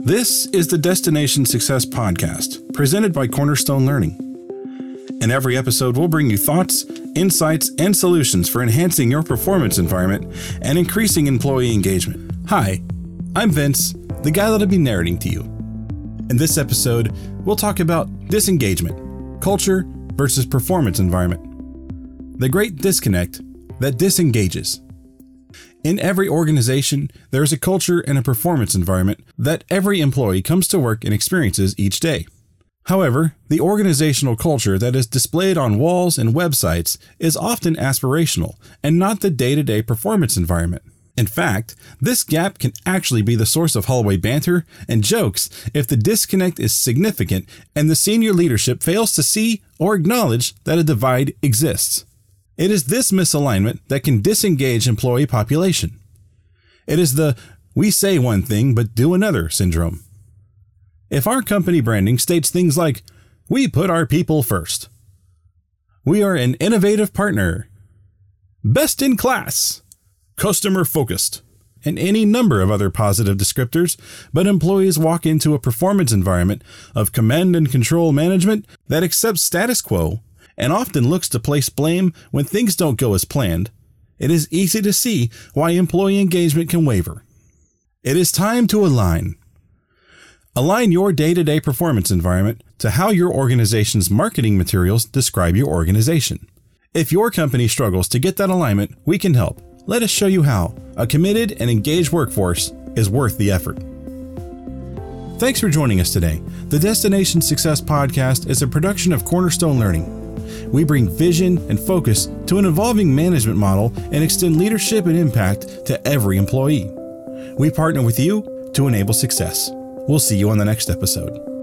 This is the Destination Success Podcast, presented by Cornerstone Learning. In every episode, we'll bring you thoughts, insights, and solutions for enhancing your performance environment and increasing employee engagement. Hi, I'm Vince, the guy that'll be narrating to you. In this episode, we'll talk about disengagement, culture versus performance environment, the great disconnect that disengages. In every organization, there is a culture and a performance environment that every employee comes to work and experiences each day. However, the organizational culture that is displayed on walls and websites is often aspirational and not the day to day performance environment. In fact, this gap can actually be the source of hallway banter and jokes if the disconnect is significant and the senior leadership fails to see or acknowledge that a divide exists. It is this misalignment that can disengage employee population. It is the we say one thing but do another syndrome. If our company branding states things like, we put our people first, we are an innovative partner, best in class, customer focused, and any number of other positive descriptors, but employees walk into a performance environment of command and control management that accepts status quo and often looks to place blame when things don't go as planned, it is easy to see why employee engagement can waver. It is time to align. Align your day to day performance environment to how your organization's marketing materials describe your organization. If your company struggles to get that alignment, we can help. Let us show you how. A committed and engaged workforce is worth the effort. Thanks for joining us today. The Destination Success Podcast is a production of Cornerstone Learning we bring vision and focus to an evolving management model and extend leadership and impact to every employee. We partner with you to enable success. We'll see you on the next episode.